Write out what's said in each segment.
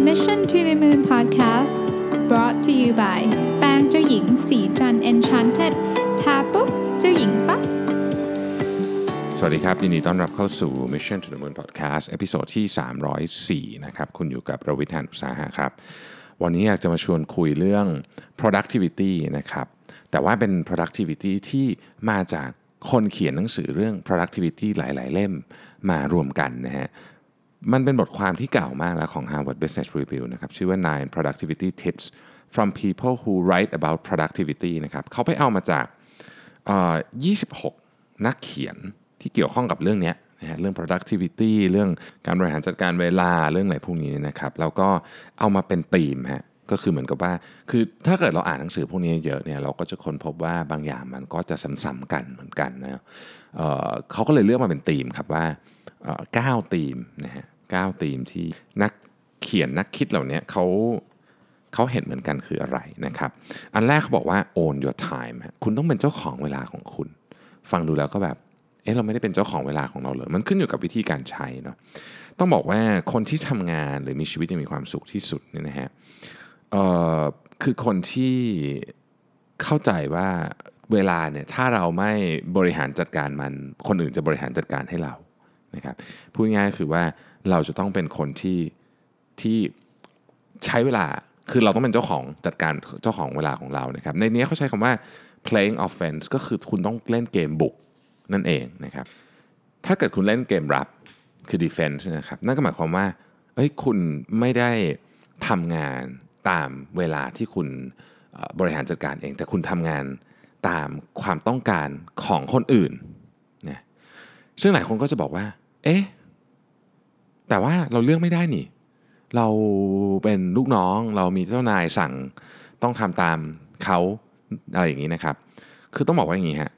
Mission to the Moon Podcast brought to you by แป้งเจ้าหญิงศรีจันทร์ Enchanted ทาปุ๊บเจ้าหญิงปั๊บสวัสดีครับ ยินดีต้อนรับเข้าสู่ Mission to the Moon Podcast episode ที่ 304 นะครับ คุณอยู่กับผมรวิศ หาญอุตสาหะครับ วันนี้อยากจะมาชวนคุยเรื่อง productivity นะครับ แต่ว่าเป็น productivity ที่มาจากคนเขียนหนังสือเรื่อง productivity หลาย ๆ เล่มมารวมกันนะฮะ มันเป็นบทความที่เก่ามากแล้วของ Harvard Business Review นะครับชื่อว่า Nine Productivity Tips from People Who Write About Productivity นะครับเขาไปเอามาจาก 26 นักเขียนที่เกี่ยวข้องกับเรื่องนี้นะฮะเรื่อง productivity เรื่องการบริหารจัดการเวลาเรื่องอะไรพวกนี้นะครับแล้วก็เอามาเป็นธีมฮะก็คือเหมือนกับว่า คือถ้าเกิดเราอ่านหนังสือพวกนี้เยอะเนี่ยเราก็จะค้นพบว่าบางอย่างมันก็จะซ้ำๆกันเหมือนกันนะเเขาก็เลยเลือกมาเป็นธีมครับว่าเอ่อเก้าธีมนะฮะ เก้าธีมที่นักเขียนนักคิดเหล่านี้เขาเขาเห็นเหมือนกันคืออะไรนะครับ อันแรกเขาบอกว่า own your time คุณต้องเป็นเจ้าของเวลาของคุณ ฟังดูแล้วก็แบบ เอ๊ะเราไม่ได้เป็นเจ้าของเวลาของเราเลย มันขึ้นอยู่กับวิธีการใช้เนาะ ต้องบอกว่าคนที่ทำงานหรือมีชีวิตที่มีความสุขที่สุดเนี่ยนะฮะ เอ่อ คือคนที่เข้าใจว่าเวลาเนี่ยถ้าเราไม่บริหารจัดการมัน คนอื่นจะบริหารจัดการให้เรา นะครับ พูดง่ายๆก็คือว่า เราจะต้องเป็นคนที่ที่ใช้เวลาคือเราต้องเป็นเจ้าของจัดการเจ้าของเวลาของเรานะครับในนี้เขาใช้คำว่า playing offense ก็คือคุณต้องเล่นเกมบุกนั่นเองนะครับถ้าเกิดคุณเล่นเกมรับคือ defense นะครับนั่นก็หมายความว่าเอ้ยคุณไม่ได้ทำงานตามเวลาที่คุณบริหารจัดการเอง แต่คุณทำงานตามความต้องการของคนอื่นนะซึ่งหลายคนก็จะบอกว่า เอ๊ะ แต่ว่าเราเลือกไม่ได้นี่ เราเป็นลูกน้องเรามีเจ้านายสั่งต้องทำตามเขาอะไรอย่างนี้นะครับ คือต้องบอกว่าอย่างนี้ฮะ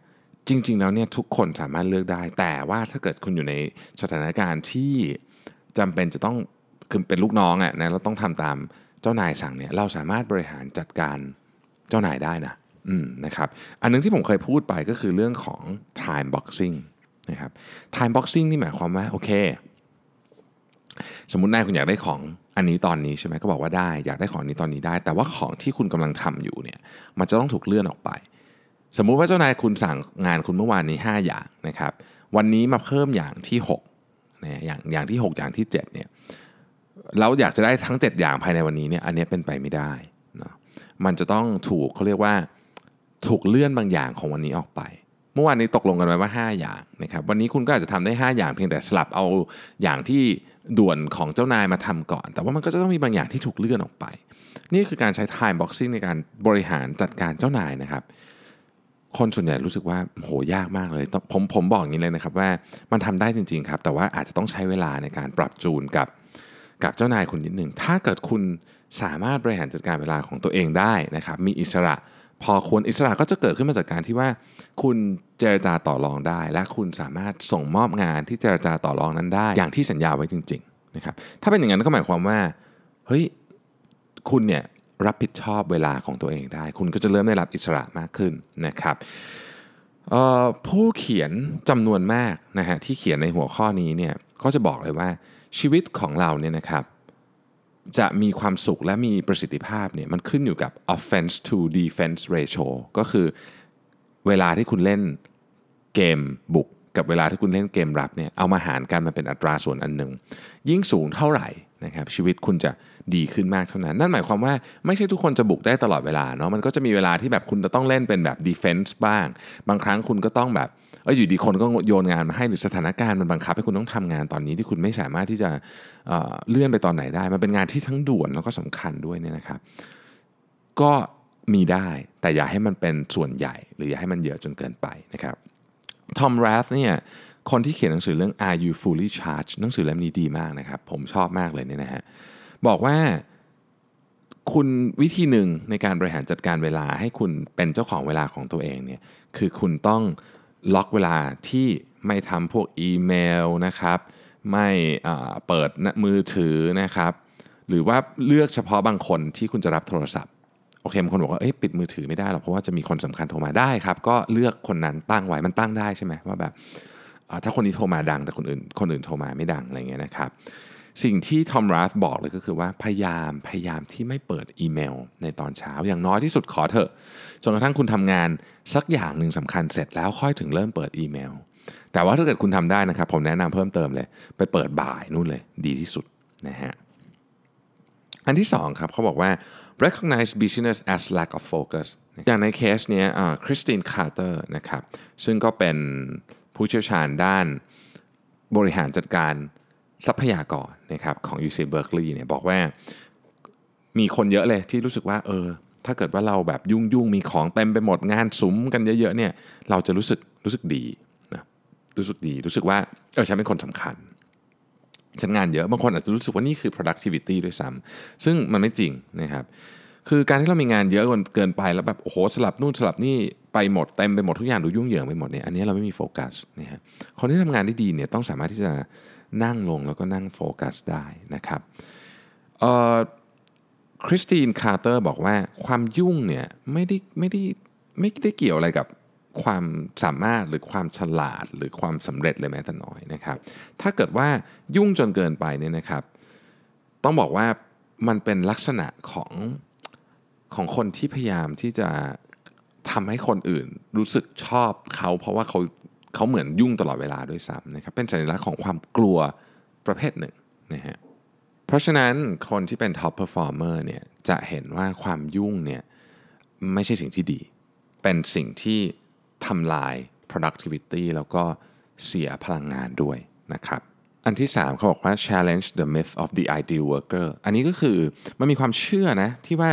จริง ๆ แล้วเนี่ยทุกคนสามารถเลือกได้ แต่ว่าถ้าเกิดคุณอยู่ในสถานการณ์ที่จำเป็นจะต้องคือเป็นลูกน้องอะ่ะนะเราต้องทำตามเจ้านายสั่งเนี่ยเราสามารถบริหารจัดการเจ้านายได้นะอืมนะครับอันหนึงที่ผมเคยพูดไปก็คือเรื่องของ time boxing นะครับ time boxing นี่หมายความว่าโอเค สมมตินายคุณอยากได้ของอันนี้ตอนนี้ใช่ไหมก็บอกว่าได้อยากได้ของนี้ตอนนี้ได้ แต่ว่าของที่คุณกำลังทำอยู่เนี่ยมันจะต้องถูกเลื่อนออกไป สมมุติว่าเจ้านายคุณสั่งงานคุณเมื่อวานนี้ 5 อย่างนะครับ วันนี้มาเพิ่มอย่างที่6นะอย่างอย่างที่ 6 อย่างที่ 7เนี่ยเราอยากจะได้ทั้ง 7 อย่างภายในวันนี้เนี่ยอันนี้เป็นไปไม่ได้เนาะมันจะต้องถูกเขาเรียกว่าถูกเลื่อนบางอย่างของวันนี้ออกไป เมื่อวานนี้ตกลงกันไว้ว่า 5 อย่างนะครับวันนี้คุณก็อาจจะทำได้ 5 อย่างเพียงแต่สลับเอาอย่างที่ด่วนของเจ้านายมาทำก่อน แต่ว่ามันก็จะต้องมีบางอย่างที่ถูกเลื่อนออกไป นี่คือการใช้ time boxing ในการบริหารจัดการเจ้านายนะครับ คนส่วนใหญ่รู้สึกว่าโหยากมากเลยผมผมบอกอย่างนี้เลยนะครับว่ามันทำได้จริงๆครับ แต่ว่าอาจจะต้องใช้เวลาในการปรับจูนกับกับเจ้านายคุณนิดหนึ่งถ้าเกิดคุณสามารถบริหารจัดการเวลาของตัวเองได้นะครับ มีอิสระ พอควรอิสระก็จะเกิดขึ้นมาจากการที่ว่า คุณเจรจาต่อรองได้ และคุณสามารถส่งมอบงานที่เจรจาต่อรองนั้นได้ อย่างที่สัญญาไว้จริงๆนะครับถ้าเป็นอย่างนั้นก็หมายความว่าเฮ้ยคุณเนี่ยรับผิดชอบเวลาของตัวเองได้ คุณก็จะเริ่มได้รับอิสระมากขึ้นนะครับผู้เขียนจำนวนมากนะฮะที่เขียนในหัวข้อนี้เนี่ยก็จะบอกเลยว่าชีวิตของเราเนี่ยนะครับ จะมีความสุขและมีประสิทธิภาพเนี่ยมันขึ้นอยู่กับ offense to defense ratio ก็คือเวลาที่คุณเล่นเกมบุกกับเวลาที่คุณเล่นเกมรับเนี่ยเอามาหารกันมันเป็นอัตราส่วนอันหนึ่งยิ่งสูงเท่าไหร่นะครับชีวิตคุณจะดีขึ้นมากเท่านั้น นั่นหมายความว่าไม่ใช่ทุกคนจะบุกได้ตลอดเวลาเนาะมันก็จะมีเวลาที่แบบคุณจะต้องเล่นเป็นแบบ defense บ้าง บางครั้งคุณก็ต้องแบบ เอออยู่ดีคนก็โยนงานมาให้หรือสถานการณ์มันบังคับให้คุณต้องทำงานตอนนี้ที่คุณไม่สามารถที่จะเเลื่อนไปตอนไหนได้ มันเป็นงานที่ทั้งด่วนแล้วก็สำคัญด้วยเนี่ยนะครับ ก็มีได้แต่อย่าให้มันเป็นส่วนใหญ่ หรืออย่าให้มันเยอะจนเกินไปนะครับทอม r ร t ธเนี่ยคนที่เขียนหนังสือเรื่อง Are You Fully Charged หนังสือเล่มนี้ดีมากนะครับ ผมชอบมากเลยเนี่ยนะฮะบอกว่าคุณวิธีหนึ่งในการบริหารจัดการเวลาให้คุณเป็นเจ้าของเวลาของตัวเองเนี่ยคือคุณต้อง ล็อกเวลาที่ไม่ทำพวกอีเมลนะครับไม่เปิดมือถือนะครับ หรือว่าเลือกเฉพาะบางคนที่คุณจะรับโทรศัพท์โอเคบางคนบอกว่าเอ้ยปิดมือถือไม่ได้หรอกเพราะว่าจะมีคนสำคัญโทรมาได้ครับ ก็เลือกคนนั้นตั้งไว้มันตั้งได้ใช่ไหมว่าแบบถ้าคนนี้โทรมาดังแต่คนอื่นคนอื่นโทรมาไม่ดังอะไรเงี้ยนะครับ สิ่งที่ทอมรัสบอกเลยก็คือว่าพยายามพยายามที่ไม่เปิดอีเมล ในตอนเช้าอย่างน้อยที่สุดขอเถอะจนกระทั่งคุณทำงานสักอย่างหนึ่งสำคัญเสร็จแล้วค่อยถึงเริ่มเปิดอีเมล แต่ว่าถ้าเกิดคุณทำได้นะครับ ผมแนะนำเพิ่มเติมเลย ไปเปิดบ่ายนู่นเลยดีที่สุดนะฮะอันที่สองครับเขาบอกว่า recognize business as lack of focus อย่างในเคสเนี้ยคริสตินคาร์เตอร์นะครับซึ่งก็เป็นผู้เชี่ยวชาญด้านบริหารจัดการ ทรัพยากรนะครับของ UC Berkeley เนี่ยบอกว่ามีคนเยอะเลยที่รู้สึกว่าเออถ้าเกิดว่าเราแบบยุ่งยุ่งมีของเต็มไปหมดงานสุมกันเยอะๆเนี่ยเราจะรู้สึกรู้สึกดีนะรู้สึกดีรู้สึกว่าเออฉันเป็นคนสำคัญฉันงานเยอะบางคนอาจจะรู้สึกว่านี่คือ productivity ด้วยซ้ำซึ่งมันไม่จริงนะครับคือการที่เรามีงานเยอะเกินไปแล้วแบบโอ้โหสลับนู่นสลับนี่ไปหมดเต็มไปหมดทุกอย่างดูยุ่งเหยิงไปหมดเนี่ยอันนี้เราไม่มีโฟกัสนะฮะคนที่ทำงานได้ดีเนี่ยต้องสามารถที่จะ นั่งลงแล้วก็นั่งโฟกัสได้นะครับคริสตินคาร์เตอร์บอกว่าความยุ่งเนี่ยไม่ได้ไม่ได้ไม่ได้เกี่ยวอะไรกับความสามารถหรือความฉลาดหรือความสำเร็จเลยแม้แต่น้อยนะครับ ถ้าเกิดว่ายุ่งจนเกินไปเนี่ยนะครับ ต้องบอกว่ามันเป็นลักษณะของของคนที่พยายามที่จะทำให้คนอื่นรู้สึกชอบเขา เพราะว่าเขา เขาเหมือนยุ่งตลอดเวลาด้วยซ้ำนะครับเป็นสัญลักษณ์ของความกลัวประเภทหนึ่งนะฮะเพราะฉะนั้นคนที่เป็น top performer เนี่ยจะเห็นว่าความยุ่งเนี่ยไม่ใช่สิ่งที่ดี เป็นสิ่งที่ทำลาย productivity แล้วก็เสียพลังงานด้วยนะครับ อันที่ 3เขาบอกว่า challenge the myth of the ideal worker อันนี้ก็คือมันมีความเชื่อนะที่ว่า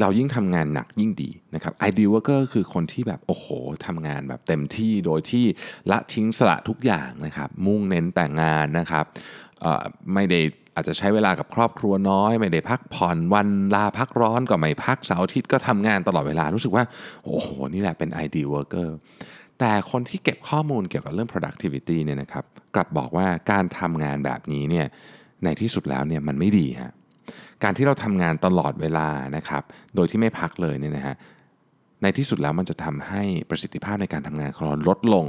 เรายิ่งทำงานหนักยิ่งดีนะครับ ideal worker คือคนที่แบบ โอ้โหทำงานแบบเต็มที่โดยที่ละทิ้งสละทุกอย่างนะครับ มุ่งเน้นแต่งงานนะครับไม่ได้อาจจะใช้เวลากับครอบครัวน้อย ไม่ได้พักผ่อนวันลาพักร้อนก็ไม่พักเสาร์อาทิตย์ก็ทำงานตลอดเวลารู้สึกว่า โอ้โห นี่แหละเป็น ideal worker แต่คนที่เก็บข้อมูลเกี่ยวกับเรื่อง productivity เนี่ยนะครับกลับบอกว่าการทำงานแบบนี้เนี่ยในที่สุดแล้วเนี่ยมันไม่ดีฮะการที่เราทำงานตลอดเวลานะครับโดยที่ไม่พักเลยเนี่ยนะฮะในที่สุดแล้วมันจะทำให้ประสิทธิภาพในการทำงานของเราลดลง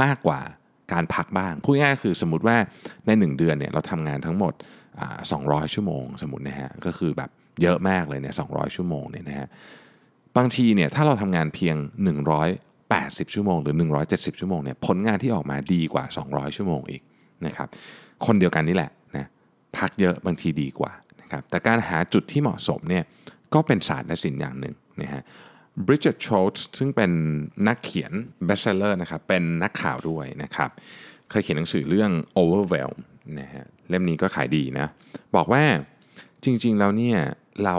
มากกว่าการพักบ้างพูดง่ายๆคือสมมติว่าใน 1 เดือนเนี่ยเราทำงานทั้งหมด 200 ชั่วโมง สมมตินะฮะก็คือแบบเยอะมากเลยเนี่ย200 ชั่วโมงเนี่ยนะฮะบางทีเนี่ยถ้าเราทำงานเพียง 80 ชั่วโมง หรือ 170 ชั่วโมงเนี่ยผลงานที่ออกมาดีกว่า 200 ชั่วโมงอีกนะครับคนเดียวกันนี่แหละนะพักเยอะบางทีดีกว่านะครับแต่การหาจุดที่เหมาะสมเนี่ยก็เป็นศาสตร์และศิลป์อย่างหนึ่งนะฮะบริดเจตโชลส์ซึ่งเป็นนักเขียนเบสเซอร์นะครับเป็นนักข่าวด้วยนะครับเคยเขียนหนังสือเรื่อง Overwhelm นะฮะเล่มนี้ก็ขายดีนะบอกว่าจริงๆแล้วเนี่ยเรา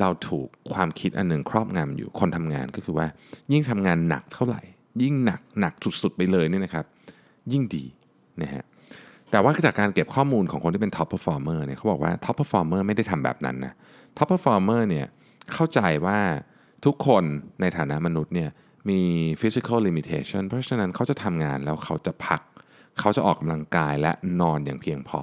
เราถูกความคิดอันหนึ่งครอบงำอยู่คนทำงานก็คือว่า ยิ่งทำงานหนักเท่าไหร่ ยิ่งหนักหนักสุดๆไปเลยเนี่ยนะครับ ยิ่งดีนะฮะแต่ว่าจากการเก็บข้อมูลของคนที่เป็น top performer เนี่ยเขาบอกว่า top performer ไม่ได้ทำแบบนั้นนะ top performer เนี่ยเข้าใจว่าทุกคนในฐานะมนุษย์เนี่ยมี physical limitation เพราะฉะนั้นเขาจะทำงานแล้วเขาจะพัก เขาจะออกกำลังกายและนอนอย่างเพียงพอ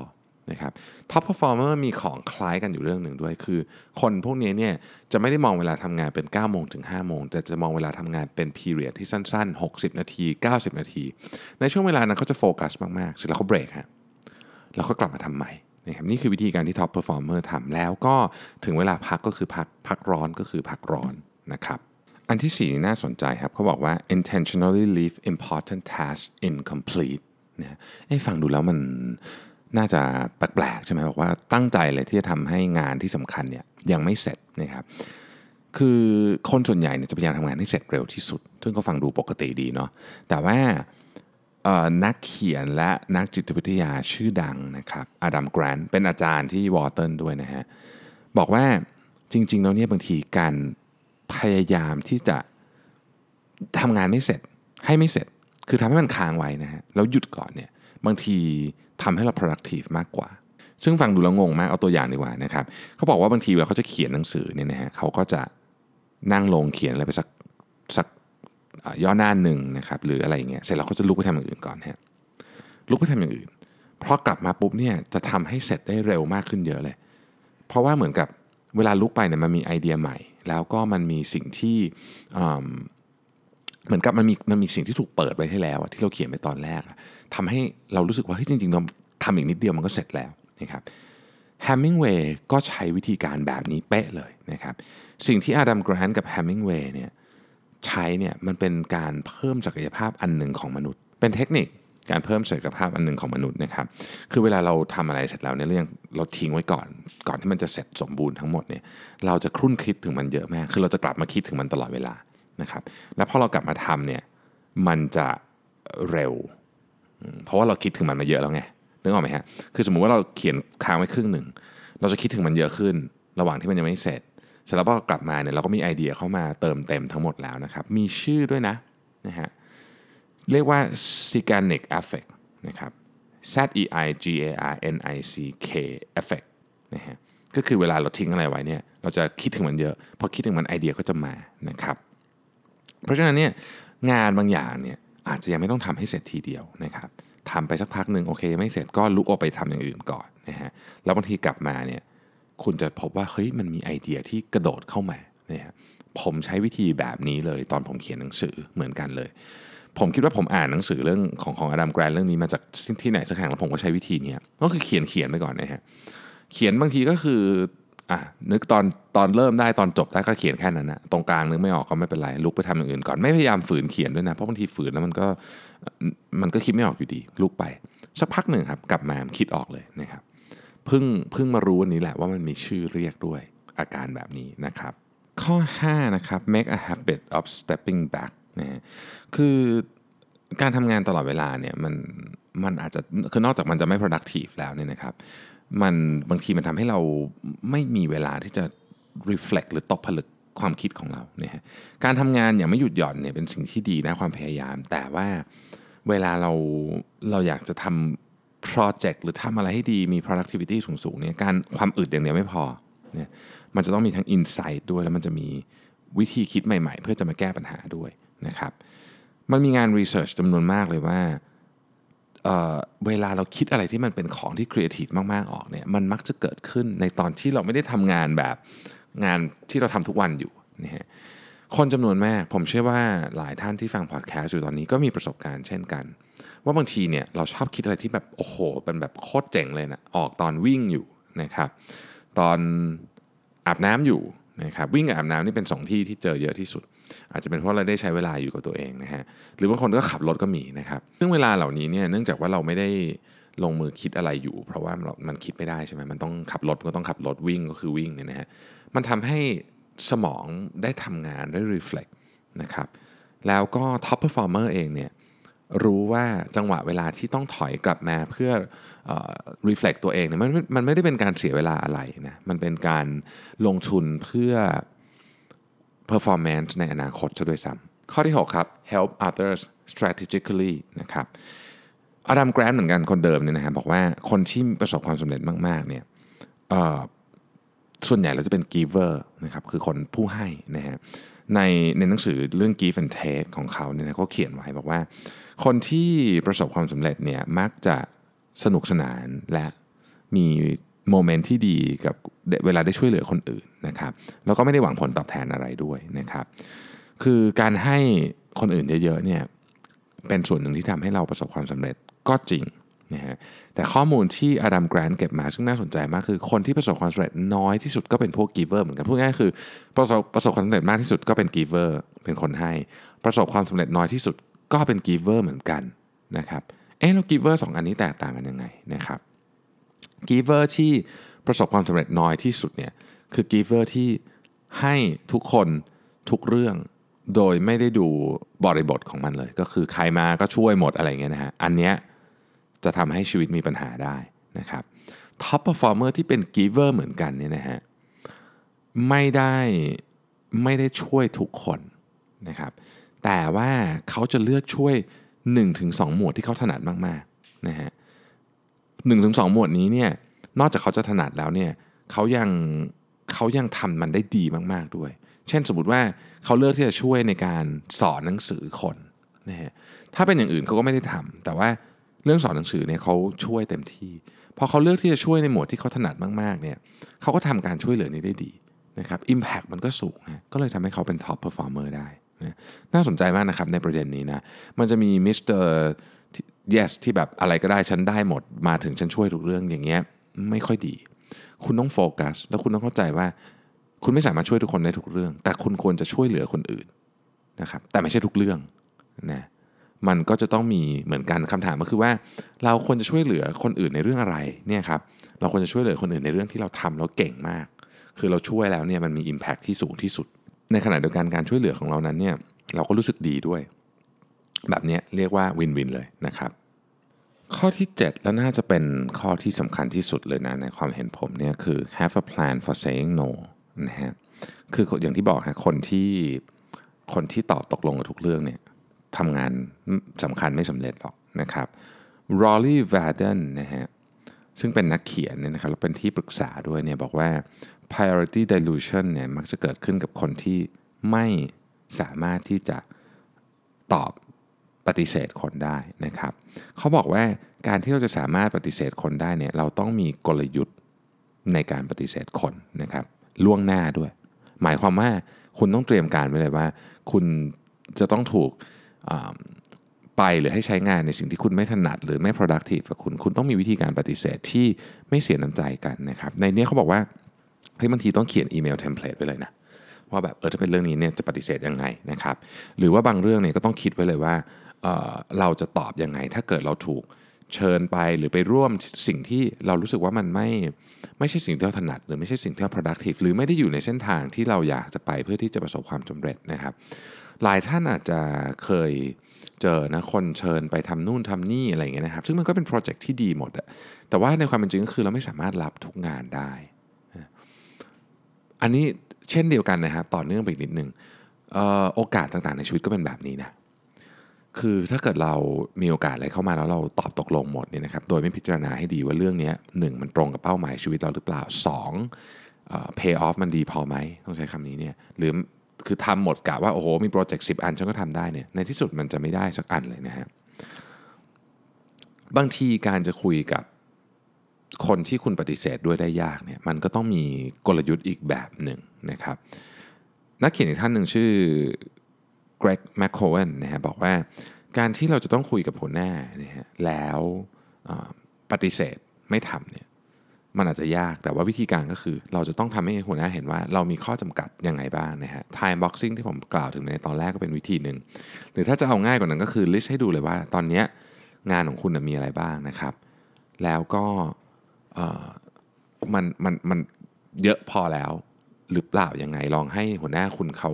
นะครับ top performer มีของคล้ายกันอยู่เรื่องหนึ่งด้วย คือ คนพวกนี้เนี่ยจะไม่ได้มองเวลาทำงานเป็น 9 โมงถึง 5 โมง แต่จะมองเวลาทำงานเป็น period ที่สั้น ๆ 60 นาที 90 นาที ในช่วงเวลานั้นเขาจะโฟกัสมาก ๆ เสร็จแล้วเขาเบรกฮะแล้วก็กลับมาทำใหม่นะครับนี่คือวิธีการที่ top performer ทำแล้วก็ถึงเวลาพักก็คือพักพักร้อนก็คือพักร้อนนะครับอันที่สี่น่าสนใจครับเขาบอกว่า intentionally leave important tasks incomplete นะไอ้ฟังดูแล้วมัน น่าจะแปลกๆใช่ไหมบอกว่าตั้งใจเลยที่จะทำให้งานที่สำคัญเนี่ยยังไม่เสร็จนะครับคือคนส่วนใหญ่เนี่ยจะพยายามทำงานให้เสร็จเร็วที่สุด ซึ่งก็ฟังดูปกติดีเนาะแต่ว่านักเขียนและนักจิตวิทยาชื่อดังนะครับอดัมแกรนเป็นอาจารย์ที่วอเตอร์ด้วยนะฮะบอกว่าจริงๆแล้วเนี่ยบางทีการพยายามที่จะทำงานไม่เสร็จให้ไม่เสร็จ คือทำให้มันค้างไว้นะฮะแล้วหยุดก่อนเนี่ย บางทีทำให้เรา productive มากกว่า ซึ่งฟังดูแล้วงงมากเอาตัวอย่างดีกว่านะครับเขาบอกว่าบางทีเวลาเขาจะเขียนหนังสือเนี่ยนะฮะเขาก็จะนั่งลงเขียนอะไรไปสักสักย่อหน้าหนึ่งนะครับหรืออะไรเงี้ยเสร็จแล้วเขาจะลุกไปทำอย่างอื่นก่อนฮะลุกไปทำอย่างอื่นเพราะกลับมาปุ๊บเนี่ยจะทำให้เสร็จได้เร็วมากขึ้นเยอะเลย เพราะว่าเหมือนกับเวลาลุกไปเนี่ยมันมีไอเดียใหม่ แล้วก็มันมีสิ่งที่ เหมือนกับมันมีมันมีสิ่งที่ถูกเปิดไว้ให้แล้วที่เราเขียนไปตอนแรกทำให้เรารู้สึกว่าเฮ้ยจริงๆเราทำอีกนิดเดียวมันก็เสร็จแล้วนะครับแฮมมิงเวย์ก็ใช้วิธีการแบบนี้เป๊ะเลยนะครับสิ่งที่อาดัมแกรนต์กับแฮมมิงเวย์เนี่ยใช้เนี่ยมันเป็นการเพิ่มศักยภาพอันหนึ่งของมนุษย์ เป็นเทคนิคการเพิ่มศักยภาพอันหนึ่งของมนุษย์นะครับคือเวลาเราทำอะไรเสร็จแล้วเนี่ยเรื่องเราทิ้งไว้ก่อน ก่อนที่มันจะเสร็จสมบูรณ์ทั้งหมดเนี่ยเราจะครุ่นคิดถึงมันเยอะมาก คือเราจะกลับมาคิดถึงมันตลอดเวลา นะครับ แล้วพอเรากลับมาทำเนี่ยมันจะเร็ว เพราะว่าเราคิดถึงมันมาเยอะแล้วไงนึกออกไหมฮะคือสมมุติว่าเราเขียนค้างไว้ครึ่งหนึ่งเราจะคิดถึงมันเยอะขึ้น ระหว่างที่มันยังไม่เสร็จเสร็จแล้วพอกลับมาเนี่ยเราก็มีไอเดียเข้ามาเติมเต็มทั้งหมดแล้วนะครับ มีชื่อด้วยนะนะฮะเรียกว่า Zeigarnik Effect นะครับ Z E I G A R N I C K Effect นะฮะก็คือเวลาเราทิ้งอะไรไว้เนี่ยเราจะคิดถึงมันเยอะ พอคิดถึงมันไอเดียก็จะมานะครับ เพราะฉะนั้นเนี่ยงานบางอย่างเนี่ยอาจจะยังไม่ต้องทำให้เสร็จทีเดียวนะครับทำไปสักพักหนึ่งโอเคไม่เสร็จก็ลุกออกไปทำอย่างอื่นก่อนนะฮะแล้วบางทีกลับมาเนี่ยคุณจะพบว่าเฮ้ยมันมีไอเดียที่กระโดดเข้ามาเนี่ยผมใช้วิธีแบบนี้เลยตอนผมเขียนหนังสือเหมือนกันเลย ผมคิดว่าผมอ่านหนังสือเรื่องของของอดัมแกรนเรื่องนี้มาจากที่ไหนสักแห่งแล้วผมก็ใช้วิธีนี้ก็คือเขียนเขียนไปก่อนนะฮะเขียนบางทีก็คือ อะนึกตอนตอนเริ่มได้ตอนจบได้ก็เขียนแค่นั้นนะตรงกลางนึกไม่ออกก็ไม่เป็นไรลุกไปทำอย่างอื่นก่อนไม่พยายามฝืนเขียนด้วยนะเพราะบางทีฝืนแล้วมันก็มันก็คิดไม่ออกอยู่ดี ลุกไปสักพักหนึ่งครับกลับมาคิดออกเลยนะครับเพิ่งเพิ่งมารู้วันนี้แหละว่ามันมีชื่อเรียกด้วยอาการแบบนี้นะครับ ข้อ 5 นะครับ make a habit of stepping back นะคือการทำงานตลอดเวลาเนี่ยมันมันอาจจะคือนอกจากมันจะไม่ productive แล้วเนี่ยนะครับ มันบางทีมันทำให้เราไม่มีเวลาที่จะ reflect หรือตกผลึกความคิดของเราเนี่ยการทำงานอย่างไม่หยุดหย่อนเนี่ยเป็นสิ่งที่ดีนะความพยายาม แต่ว่าเวลาเราเราอยากจะทำ project หรือทำอะไรให้ดีมี productivity สูงๆเนี่ยการความอึดอย่างเดียวไม่พอเนี่ยมันจะต้องมีทั้ง insight ด้วยแล้วมันจะมีวิธีคิดใหม่ๆ เพื่อจะมาแก้ปัญหาด้วยนะครับ มันมีงาน research จำนวนมากเลยว่า เวลาเราคิดอะไรที่มันเป็นของที่ครีเอทีฟมากๆออกเนี่ยมันมักจะเกิดขึ้นในตอนที่เราไม่ได้ทำงานแบบงานที่เราทำทุกวันอยู่นะฮะคนจำนวนมาก ผมเชื่อว่าหลายท่านที่ฟังพอดแคสต์อยู่ตอนนี้ก็มีประสบการณ์เช่นกัน ว่าบางทีเนี่ยเราชอบคิดอะไรที่แบบโอ้โหเป็นแบบโคตรเจ๋งเลยนะออกตอนวิ่งอยู่นะครับ ตอนอาบน้ำอยู่ นะครับวิ่งกับอาบน้ำนี่เป็นสองที่ที่เจอเยอะที่สุด อาจจะเป็นเพราะเราได้ใช้เวลาอยู่กับตัวเองนะฮะหรือบางคนก็ขับรถก็มีนะครับซึ่งเวลาเหล่านี้เนี่ยเนื่องจากว่าเราไม่ได้ลงมือคิดอะไรอยู่ เพราะว่ามันคิดไม่ได้ใช่ไหมมันต้องขับรถก็ต้องขับรถวิ่งก็คือวิ่งเนี่ยนะฮะมันทำให้สมองได้ทำงานได้ reflect นะครับแล้วก็ top performer เองเนี่ย รู้ว่าจังหวะเวลาที่ต้องถอยกลับมาเพื่อ reflect ตัวเองเนี่ยมันมันไม่ได้เป็นการเสียเวลาอะไรนะมันเป็นการลงทุนเพื่อ performance ในอนาคตจะด้วยซ้ำข้อที่ 6 ครับ help others strategically นะครับอดัมแกรนเหมือนกันคนเดิมเนี่ยนะฮะบอกว่าคนที่ประสบความสำเร็จมากๆเนี่ย ส่วนใหญ่เราจะเป็น giver นะครับคือคนผู้ให้นะฮะในในหนังสือเรื่อง give and take ของเขาเนี่ยนะเขาเขียนไว้บอกว่า คนที่ประสบความสำเร็จเนี่ยมักจะสนุกสนานและมี moment ที่ดีกับเวลาได้ช่วยเหลือคนอื่นนะครับแล้วก็ไม่ได้หวังผลตอบแทนอะไรด้วยนะครับคือการให้คนอื่นเยอะๆเนี่ยเป็นส่วนหนึ่งที่ทำให้เราประสบความสำเร็จก็จริง นะฮะแต่ข้อมูลที่อดัมแกรนต์เก็บมาซึ่งน่าสนใจมากคือคนที่ประสบความสำเร็จน้อยที่สุดก็เป็นพวก giver เหมือนกันพูดง่ายคือประสบประสบความสำเร็จมากที่สุดก็เป็น giver เป็นคนให้ ประสบความสำเร็จน้อยที่สุดก็เป็น giver เหมือนกันนะครับเอ๊ะแล้ว giver สองอันนี้แตกต่างกันยังไงนะครับ giver ที่ประสบความสำเร็จน้อยที่สุดเนี่ยคือ giver ที่ให้ทุกคนทุกเรื่องโดยไม่ได้ดูบริบทของมันเลย ก็คือใครมาก็ช่วยหมดอะไรเงี้ยนะฮะอันเนี้ย จะทำให้ชีวิตมีปัญหาได้นะครับtop performer ที่เป็น giver เหมือนกันเนี่ยนะฮะไม่ได้ไม่ได้ช่วยทุกคนนะครับแต่ว่าเขาจะเลือกช่วย 1-2 หมวดที่เขาถนัดมากๆนะฮะหนึ่งถึงสองหมวดนี้เนี่ยนอกจากเขาจะถนัดแล้วเนี่ยเขายังเขายังทำมันได้ดีมากๆด้วย เช่นสมมติว่าเขาเลือกที่จะช่วยในการสอนหนังสือคนนะฮะถ้าเป็นอย่างอื่นเขาก็ไม่ได้ทำแต่ว่า เรื่องสอนหนังสือเนี่ยเขาช่วยเต็มที่ พอเขาเลือกที่จะช่วยในหมวดที่เขาถนัดมากๆเนี่ยเขาก็ทำการช่วยเหลือนี้ได้ดีนะครับ impact มันก็สูงนะก็เลยทำให้เขาเป็น top performer ได้นะน่าสนใจมากนะครับในประเด็นนี้นะมันจะมี Mister Yes ที่แบบอะไรก็ได้ฉันได้หมดมาถึงฉันช่วยทุกเรื่องอย่างเงี้ยไม่ค่อยดี คุณต้องโฟกัส แล้วคุณต้องเข้าใจว่า คุณไม่สามารถช่วยทุกคนได้ทุกเรื่อง แต่คุณควรจะช่วยเหลือคนอื่นนะครับแต่ไม่ใช่ทุกเรื่องนะ มันก็จะต้องมีเหมือนกันคำถามก็คือว่า เราควรจะช่วยเหลือคนอื่นในเรื่องอะไรเนี่ยครับเราควรจะช่วยเหลือคนอื่นในเรื่องที่เราทำแล้วเก่งมาก คือเราช่วยแล้วเนี่ยมันมี Impact ที่สูงที่สุด ในขณะเดียวกันการช่วยเหลือของเรานั้นเนี่ยเราก็รู้สึกดีด้วย แบบนี้เรียกว่าวินวินเลยนะครับ ข้อที่ 7 แล้วน่าจะเป็นข้อที่สำคัญที่สุดเลยนะในความเห็นผมเนี่ยคือ have a plan for saying no นะฮะคืออย่างที่บอกฮะคนที่คนที่ตอบตกลงกับทุกเรื่องเนี่ย ทำงานสำคัญไม่สำเร็จหรอกนะครับรอลลี่วดเดนนะฮะซึ่งเป็นนักเขียนเนี่ยนะครับแล้วเป็นที่ปรึกษาด้วยเนี่ยบอกว่า priority delusion เนี่ยมักจะเกิดขึ้นกับคนที่ไม่สามารถที่จะตอบปฏิเสธคนได้นะครับเขาบอกว่าการที่เราจะสามารถปฏิเสธคนได้เนี่ยเราต้องมีกลยุทธ์ในการปฏิเสธคนนะครับล่วงหน้าด้วย หมายความว่าคุณต้องเตรียมการไว้เลยว่า คุณจะต้องถูก ไปหรือให้ใช้งานในสิ่งที่คุณไม่ถนัด หรือไม่ productive กับคุณ คุณต้องมีวิธีการปฏิเสธที่ไม่เสียน้ำใจกันนะครับ ในนี้เขาบอกว่าเฮ้ยบางทีต้องเขียนอีเมล template ไว้เลยนะว่าแบบเออถ้าเป็นเรื่องนี้เนี่ยจะปฏิเสธยังไงนะครับ หรือว่าบางเรื่องเนี่ยก็ต้องคิดไว้เลยว่าเราจะตอบยังไง ถ้าเกิดเราถูกเชิญไปหรือไปร่วมสิ่งที่เรารู้สึกว่ามันไม่ไม่ใช่สิ่งที่เราถนัด หรือไม่ใช่สิ่งที่เรา productive หรือไม่ได้อยู่ในเส้นทางที่เราอยากจะไปเพื่อที่จะประสบความสำเร็จนะครับ หลายท่านอาจจะเคยเจอนะคนเชิญไปทำนู่นทำนี่อะไรอย่างเงี้ยนะครับ ซึ่งมันก็เป็นโปรเจกต์ที่ดีหมดอะแต่ว่าในความเป็นจริงก็คือเราไม่สามารถรับทุกงานได้ อันนี้เช่นเดียวกันนะครับต่อเนื่องไปอีกนิดนึงโอกาสต่างๆในชีวิตก็เป็นแบบนี้นะคือถ้าเกิดเรามีโอกาสอะไรเข้ามาแล้วเราตอบตกลงหมดเนี่ยนะครับ โดยไม่พิจารณาให้ดีว่าเรื่องนี้หนึ่งมันตรงกับเป้าหมายชีวิตเราหรือเปล่า2 pay off มันดีพอไหมต้องใช้คำนี้เนี่ยหรือ คือทำหมดกะว่าโอ้โหมีโปรเจกต์สิอันฉันก็ทำได้เนี่ยในที่สุดมันจะไม่ได้สักอันเลยนะฮะบางทีการจะคุยกับคนที่คุณปฏิเสธด้วยได้ยากเนี่ยมันก็ต้องมีกลยุทธ์อีกแบบหนึ่งนะครับนักเขียนอีกท่านหนึ่งชื่อเกรกแมคโคเวนนะฮะบอกว่าการที่เราจะต้องคุยกับหัวหน้านะฮะแล้วปฏิเสธไม่ทำเนี่ย มันอาจจะยากแต่ว่าวิธีการก็คือ เราจะต้องทำให้หัวหน้าเห็นว่าเรามีข้อจำกัดยังไงบ้างนะฮะ time boxing ที่ผมกล่าวถึงในตอนแรกก็เป็นวิธีหนึ่ง หรือถ้าจะเอาง่ายกว่านั้นก็คือลิสต์ให้ดูเลยว่า ตอนนี้งานของคุณมีอะไรบ้างนะครับ แล้วก็มันมันมันเยอะพอแล้วหรือเปล่ายังไงลองให้หัวหน้าคุณเขา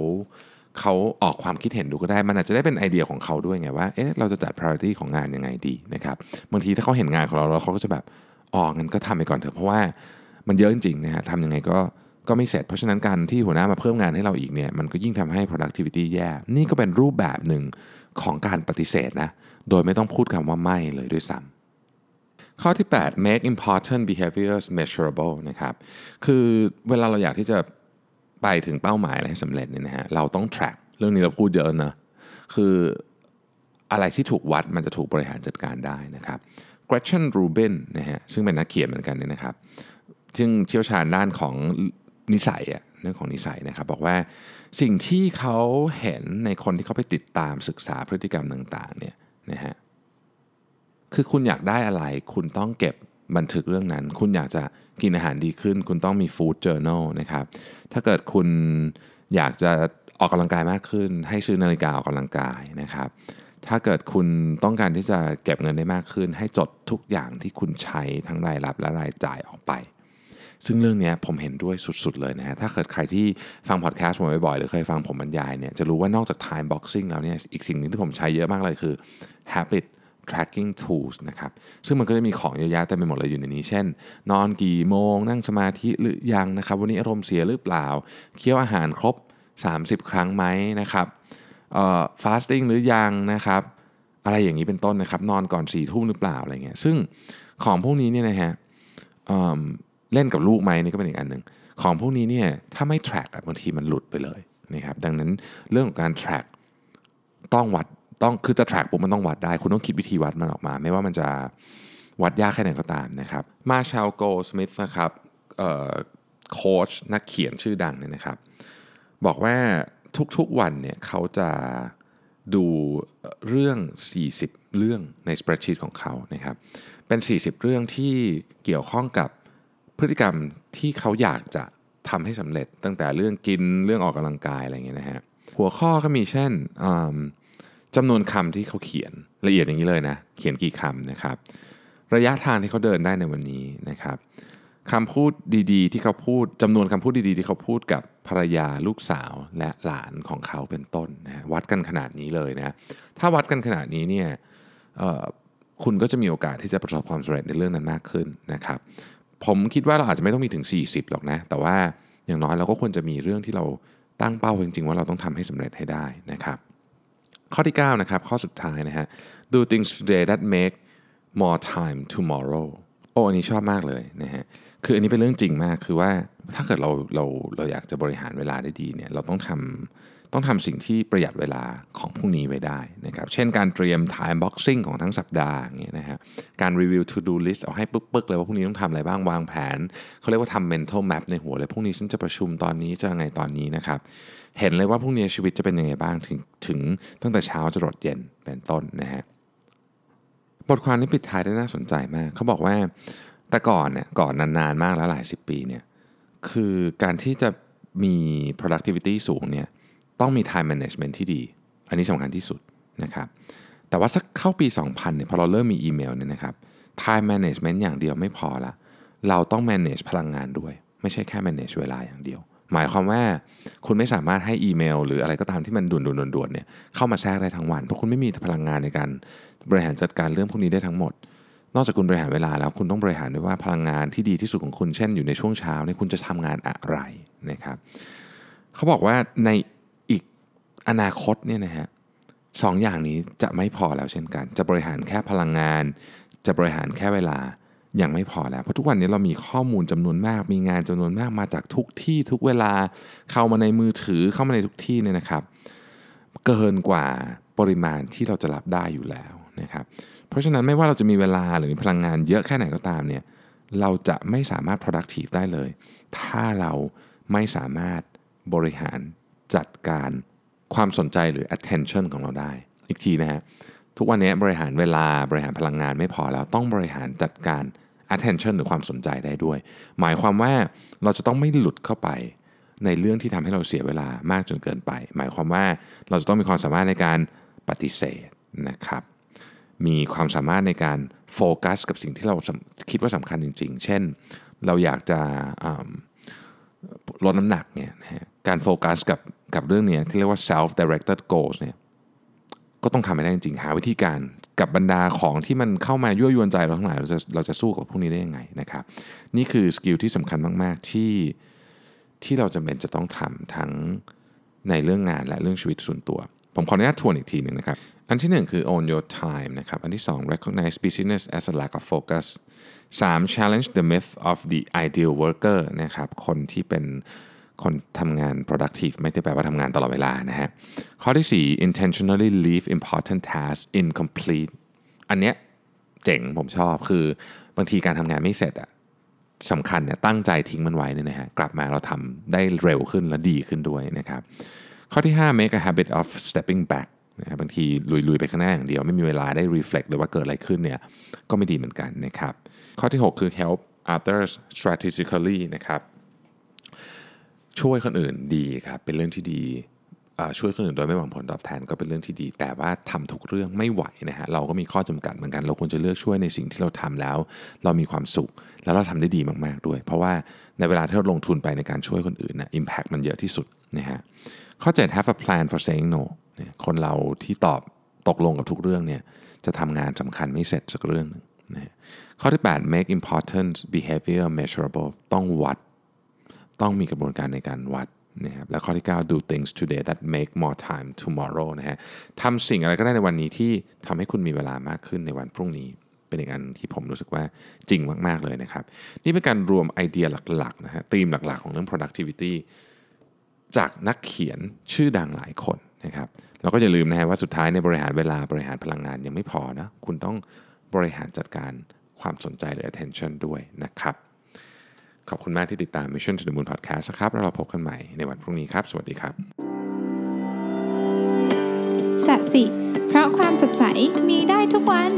เขาออกความคิดเห็นดูก็ได้ มันอาจจะได้เป็นไอเดียของเขาด้วยไงว่าเอ๊ะเราจะจัด priority ของงานยังไงดีนะครับบางทีถ้าเขาเห็นงานของเราแล้วเขาก็จะแบบ ออกงั้นก็ทำไปก่อนเถอะเพราะว่ามันเยอะจริงๆนะฮะทำยังไงก็ก็ไม่เสร็จ เพราะฉะนั้นการที่หัวหน้ามาเพิ่มงานให้เราอีกเนี่ยมันก็ยิ่งทำให้ productivity แย่ นี่ก็เป็นรูปแบบหนึ่งของการปฏิเสธนะโดยไม่ต้องพูดคำว่าไม่เลยด้วยซ้ำข้อที่ 8 make important behaviors measurable นะครับ คือเวลาเราอยากที่จะไปถึงเป้าหมายอะไรให้สำเร็จเนี่ยนะฮะ เราต้อง track เรื่องนี้เราพูดเยอะนะ คืออะไรที่ถูกวัดมันจะถูกบริหารจัดการได้นะครับ กรเชนรูเบนนะฮะซึ่งเป็นนักเขียนเหมือนกันเนี่ยนะครับ ซึ่งเชี่ยวชาญด้านของนิสัยอะเรื่องของนิสัยนะครับ บอกว่าสิ่งที่เขาเห็นในคนที่เขาไปติดตามศึกษาพฤติกรรมต่างๆเนี่ยนะฮะคือคุณอยากได้อะไร คุณต้องเก็บบันทึกเรื่องนั้น คุณอยากจะกินอาหารดีขึ้น คุณต้องมีฟู้ดเจอร์นลนะครับ ถ้าเกิดคุณอยากจะออกกำลังกายมากขึ้น ให้ซื้อนาฬิกาออกกำลังกายนะครับ ถ้าเกิดคุณต้องการที่จะเก็บเงินได้มากขึ้น ให้จดทุกอย่างที่คุณใช้ทั้งรายรับและรายจ่ายออกไป ซึ่งเรื่องนี้ผมเห็นด้วยสุดๆเลยนะฮะถ้าเกิดใครที่ฟังพอดแคสต์ผมบ่อยๆหรือเคยฟังผมบรรยายเนี่ยจะรู้ว่านอกจาก time boxing แล้วเนี่ยอีกสิ่งหนึ่งที่ผมใช้เยอะมากเลยคือ habit tracking tools นะครับซึ่งมันก็จะมีของเยอะแยะเต็มไปหมดเลยอยู่ในนี้ เช่น นอนกี่โมง นั่งสมาธิหรือยังนะครับ วันนี้อารมณ์เสียหรือเปล่า เคี้ยวอาหารครบ 30 ครั้งไหมนะครับ ฟาสติ้งหรือยังนะครับอะไรอย่างนี้เป็นต้นนะครับนอนก่อนสี่ทุ่มหรือเปล่าอะไรเงี้ยซึ่งของพวกนี้เนี่ยนะฮะเเล่นกับลูกไหมนี่ก็เป็นอีกอันหนึ่งของพวกนี้เนี่ยถ้าไม่ track บางทีมันหลุดไปเลยนะครับดังนั้นเรื่องของการ track ต้องวัดต้องคือจะ track ปุ๊บมันต้องวัดได้ คุณต้องคิดวิธีวัดมันออกมา ไม่ว่ามันจะวัดยากแค่ไหนก็ตามนะครับมาชาลโกสมิธนะครับโค้ชนักเขียนชื่อดังเนี่ยนะครับ บอกว่า ทุกๆวันเนี่ยเขาจะดูเรื่อง 40 เรื่องในสเปรดชีตของเขานะครับ เป็น 40 เรื่องที่เกี่ยวข้องกับพฤติกรรมที่เขาอยากจะทำให้สำเร็จ ตั้งแต่เรื่องกินเรื่องออกกำลังกายอะไรเงี้ยนะฮะ หัวข้อก็มีเช่นจำนวนคำที่เขาเขียนละเอียดอย่างนี้เลยนะ เขียนกี่คำนะครับ ระยะทางที่เขาเดินได้ในวันนี้นะครับคำพูดดีๆ ที่เขาพูดจำนวนคำพูดดีๆ ที่เขาพูดกับภรรยาลูกสาวและหลานของเขาเป็นต้นนะวัดกันขนาดนี้เลยนะถ้าวัดกันขนาดนี้เนี่ยคุณก็จะมีโอกาสที่จะประสบความสำเร็จในเรื่องนั้นมากขึ้นนะครับ ผมคิดว่าเราอาจจะไม่ต้องมีถึง 40 หรอกนะ แต่ว่าอย่างน้อยเราก็ควรจะมีเรื่องที่เราตั้งเป้าจริงๆ ว่าเราต้องทำให้สำเร็จให้ได้นะครับ ข้อที่ 9 นะครับ ข้อสุดท้ายนะฮะ do things today that make more time tomorrow โอ้อันนี้ชอบมากเลยนะฮะ คืออันนี้เป็นเรื่องจริงมากคือว่าถ้าเกิดเราเราเราอยากจะบริหารเวลาได้ดีเนี่ยเราต้องทำต้องทำสิ่งที่ประหยัดเวลาของพรุ่งนี้ไว้ได้นะครับ เช่นการเตรียม time boxing ของทั้งสัปดาห์อย่างเงี้ยนะฮะ การรีวิว to do list เอาให้ปึ๊กๆเลยว่าพรุ่งนี้ต้องทำอะไรบ้างวางแผน เขาเรียกว่าทำ mental map ในหัวเลยพรุ่งนี้ฉันจะประชุมตอนนี้จะไงตอนนี้นะครับ เห็นเลยว่าพรุ่งนี้ชีวิตจะเป็นยังไงบ้างถึงถึงตั้งแต่เช้าจรดเย็นเป็นต้นนะฮะ บทความนี้ปิดท้ายได้น่าสนใจมาก เขาบอกว่า แต่ก่อนเนี่ยก่อนนานๆมากแล้วหลายสิบปีเนี่ยคือการที่จะมี productivity สูงเนี่ยต้องมี time management ที่ดี อันนี้สำคัญที่สุดนะครับแต่ว่าสักเข้าปี 2000เนี่ยพอเราเริ่มมีอีเมลเนี่ยนะครับ time management อย่างเดียวไม่พอละเราต้อง manage พลังงานด้วย ไม่ใช่แค่ manage เวลาอย่างเดียว หมายความว่าคุณไม่สามารถให้อีเมล หรืออะไรก็ตามที่มันด่วนๆๆเนี่ยเข้ามาแทรกได้ทั้งวัน เพราะคุณไม่มีพลังงานในการบริหารจัดการเรื่องพวกนี้ได้ทั้งหมด นอกจากคุณบริหารเวลาแล้วคุณต้องบริหารด้วยว่าพลังงานที่ดีที่สุดของคุณเช่นอยู่ในช่วงเช้าเนี่ยคุณจะทำงานอะไรนะครับเขาบอกว่าในอีกอนาคตเนี่ยนะฮะสองอย่างนี้จะไม่พอแล้วเช่นกัน จะบริหารแค่พลังงาน จะบริหารแค่เวลายังไม่พอแล้วเพราะทุกวันนี้เรามีข้อมูลจำนวนมาก มีงานจำนวนมากมาจากทุกที่ทุกเวลาเข้ามาในมือถือเข้ามาในทุกที่เนี่ยนะครับ เกินกว่าปริมาณที่เราจะรับได้อยู่แล้ว นะครับเพราะฉะนั้นไม่ว่าเราจะมีเวลาหรือมีพลังงานเยอะแค่ไหนก็ตามเนี่ยเราจะไม่สามารถ productive ได้เลย ถ้าเราไม่สามารถบริหารจัดการความสนใจหรือ attention ของเราได้ อีกทีนะฮะทุกวันนี้บริหารเวลาบริหารพลังงานไม่พอแล้วต้องบริหารจัดการ attention หรือความสนใจได้ด้วย หมายความว่าเราจะต้องไม่หลุดเข้าไปในเรื่องที่ทำให้เราเสียเวลามากจนเกินไป หมายความว่าเราจะต้องมีความสามารถในการปฏิเสธนะครับ มีความสามารถในการโฟกัสกับสิ่งที่เราคิดว่าสำคัญจริง ๆ เช่น เราอยากจะลดน้ำหนักเนี่ยการโฟกัสกับกับเรื่องนี้ที่เรียกว่า self directed goals เนี่ยก็ต้องทำให้ได้จริงๆหาวิธีการกับบรรดาของที่มันเข้ามายั่วยวนใจเราทั้งหลายเราจะเราจะสู้กับพวกนี้ได้ยังไงนะครับนี่คือ skill ที่สำคัญมาก ๆ ที่ที่เราจำเป็นจะต้องทำทั้งในเรื่องงานและเรื่องชีวิตส่วนตัว ผมขออนุญาตทวนอีกทีหนึ่งนะครับ อันที่ 1 คือ own your time นะครับ อันที่ 2 recognize busyness as a lack of focus 3 challenge the myth of the ideal worker นะครับ คนที่เป็นคนทำงาน productive ไม่ได้แปลว่าทำงานตลอดเวลานะฮะ ข้อที่ 4 intentionally leave important tasks incomplete อันเนี้ยเจ๋งผมชอบคือบางทีการทำงานไม่เสร็จอะสำคัญเนี่ยตั้งใจทิ้งมันไว้เนี่ยนะฮะกลับมาเราทำได้เร็วขึ้นและดีขึ้นด้วยนะครับ ข้อที่ 5 make a habit of stepping back นะบางทีลุยๆไปข้างหน้าอย่างเดียวไม่มีเวลาได้ reflect เลยว่าเกิดอะไรขึ้นเนี่ยก็ไม่ดีเหมือนกันนะครับข้อที่ 6 คือ help others strategically นะครับช่วยคนอื่นดีครับเป็นเรื่องที่ดีช่วยคนอื่นโดยไม่หวังผลตอบแทนก็เป็นเรื่องที่ดี แต่ว่าทำทุกเรื่องไม่ไหวนะฮะเราก็มีข้อจำกัดเหมือนกันเราควรจะเลือกช่วยในสิ่งที่เราทำแล้ว เรามีความสุขแล้วเราทำได้ดีมากๆด้วย เพราะว่าในเวลาที่เราลงทุนไปในการช่วยคนอื่นนะ impact มันเยอะที่สุด นะฮะข้อ 7 have a plan for saying no คนเราที่ตอบตกลงกับทุกเรื่องเนี่ยจะทำงานสำคัญไม่เสร็จสักเรื่องนึงนะข้อที่ 8 make important behavior measurable ต้องวัด ต้องมีกระบวนการในการวัดนะครับและข้อที่ 9 do things today that make more time tomorrow นะฮะทำสิ่งอะไรก็ได้ในวันนี้ที่ทำให้คุณมีเวลามากขึ้นในวันพรุ่งนี้ เป็นอีกอันที่ผมรู้สึกว่าจริงมาก ๆ เลยนะครับ นี่เป็นการรวมไอเดียหลัก ๆ นะฮะธีมหลัก ๆ ของเรื่อง productivity จากนักเขียนชื่อดังหลายคนนะครับเราก็อย่าลืมนะฮะว่าสุดท้ายในบริหารเวลาบริหารพลังงานยังไม่พอนะคุณต้องบริหารจัดการความสนใจหรือ attention ด้วยนะครับ ขอบคุณมากที่ติดตาม Mission to the Moon Podcast นะครับแล้วเราพบกันใหม่ในวันพรุ่งนี้ครับ สวัสดีครับสะสิ เพราะความสดใสมีได้ทุกวัน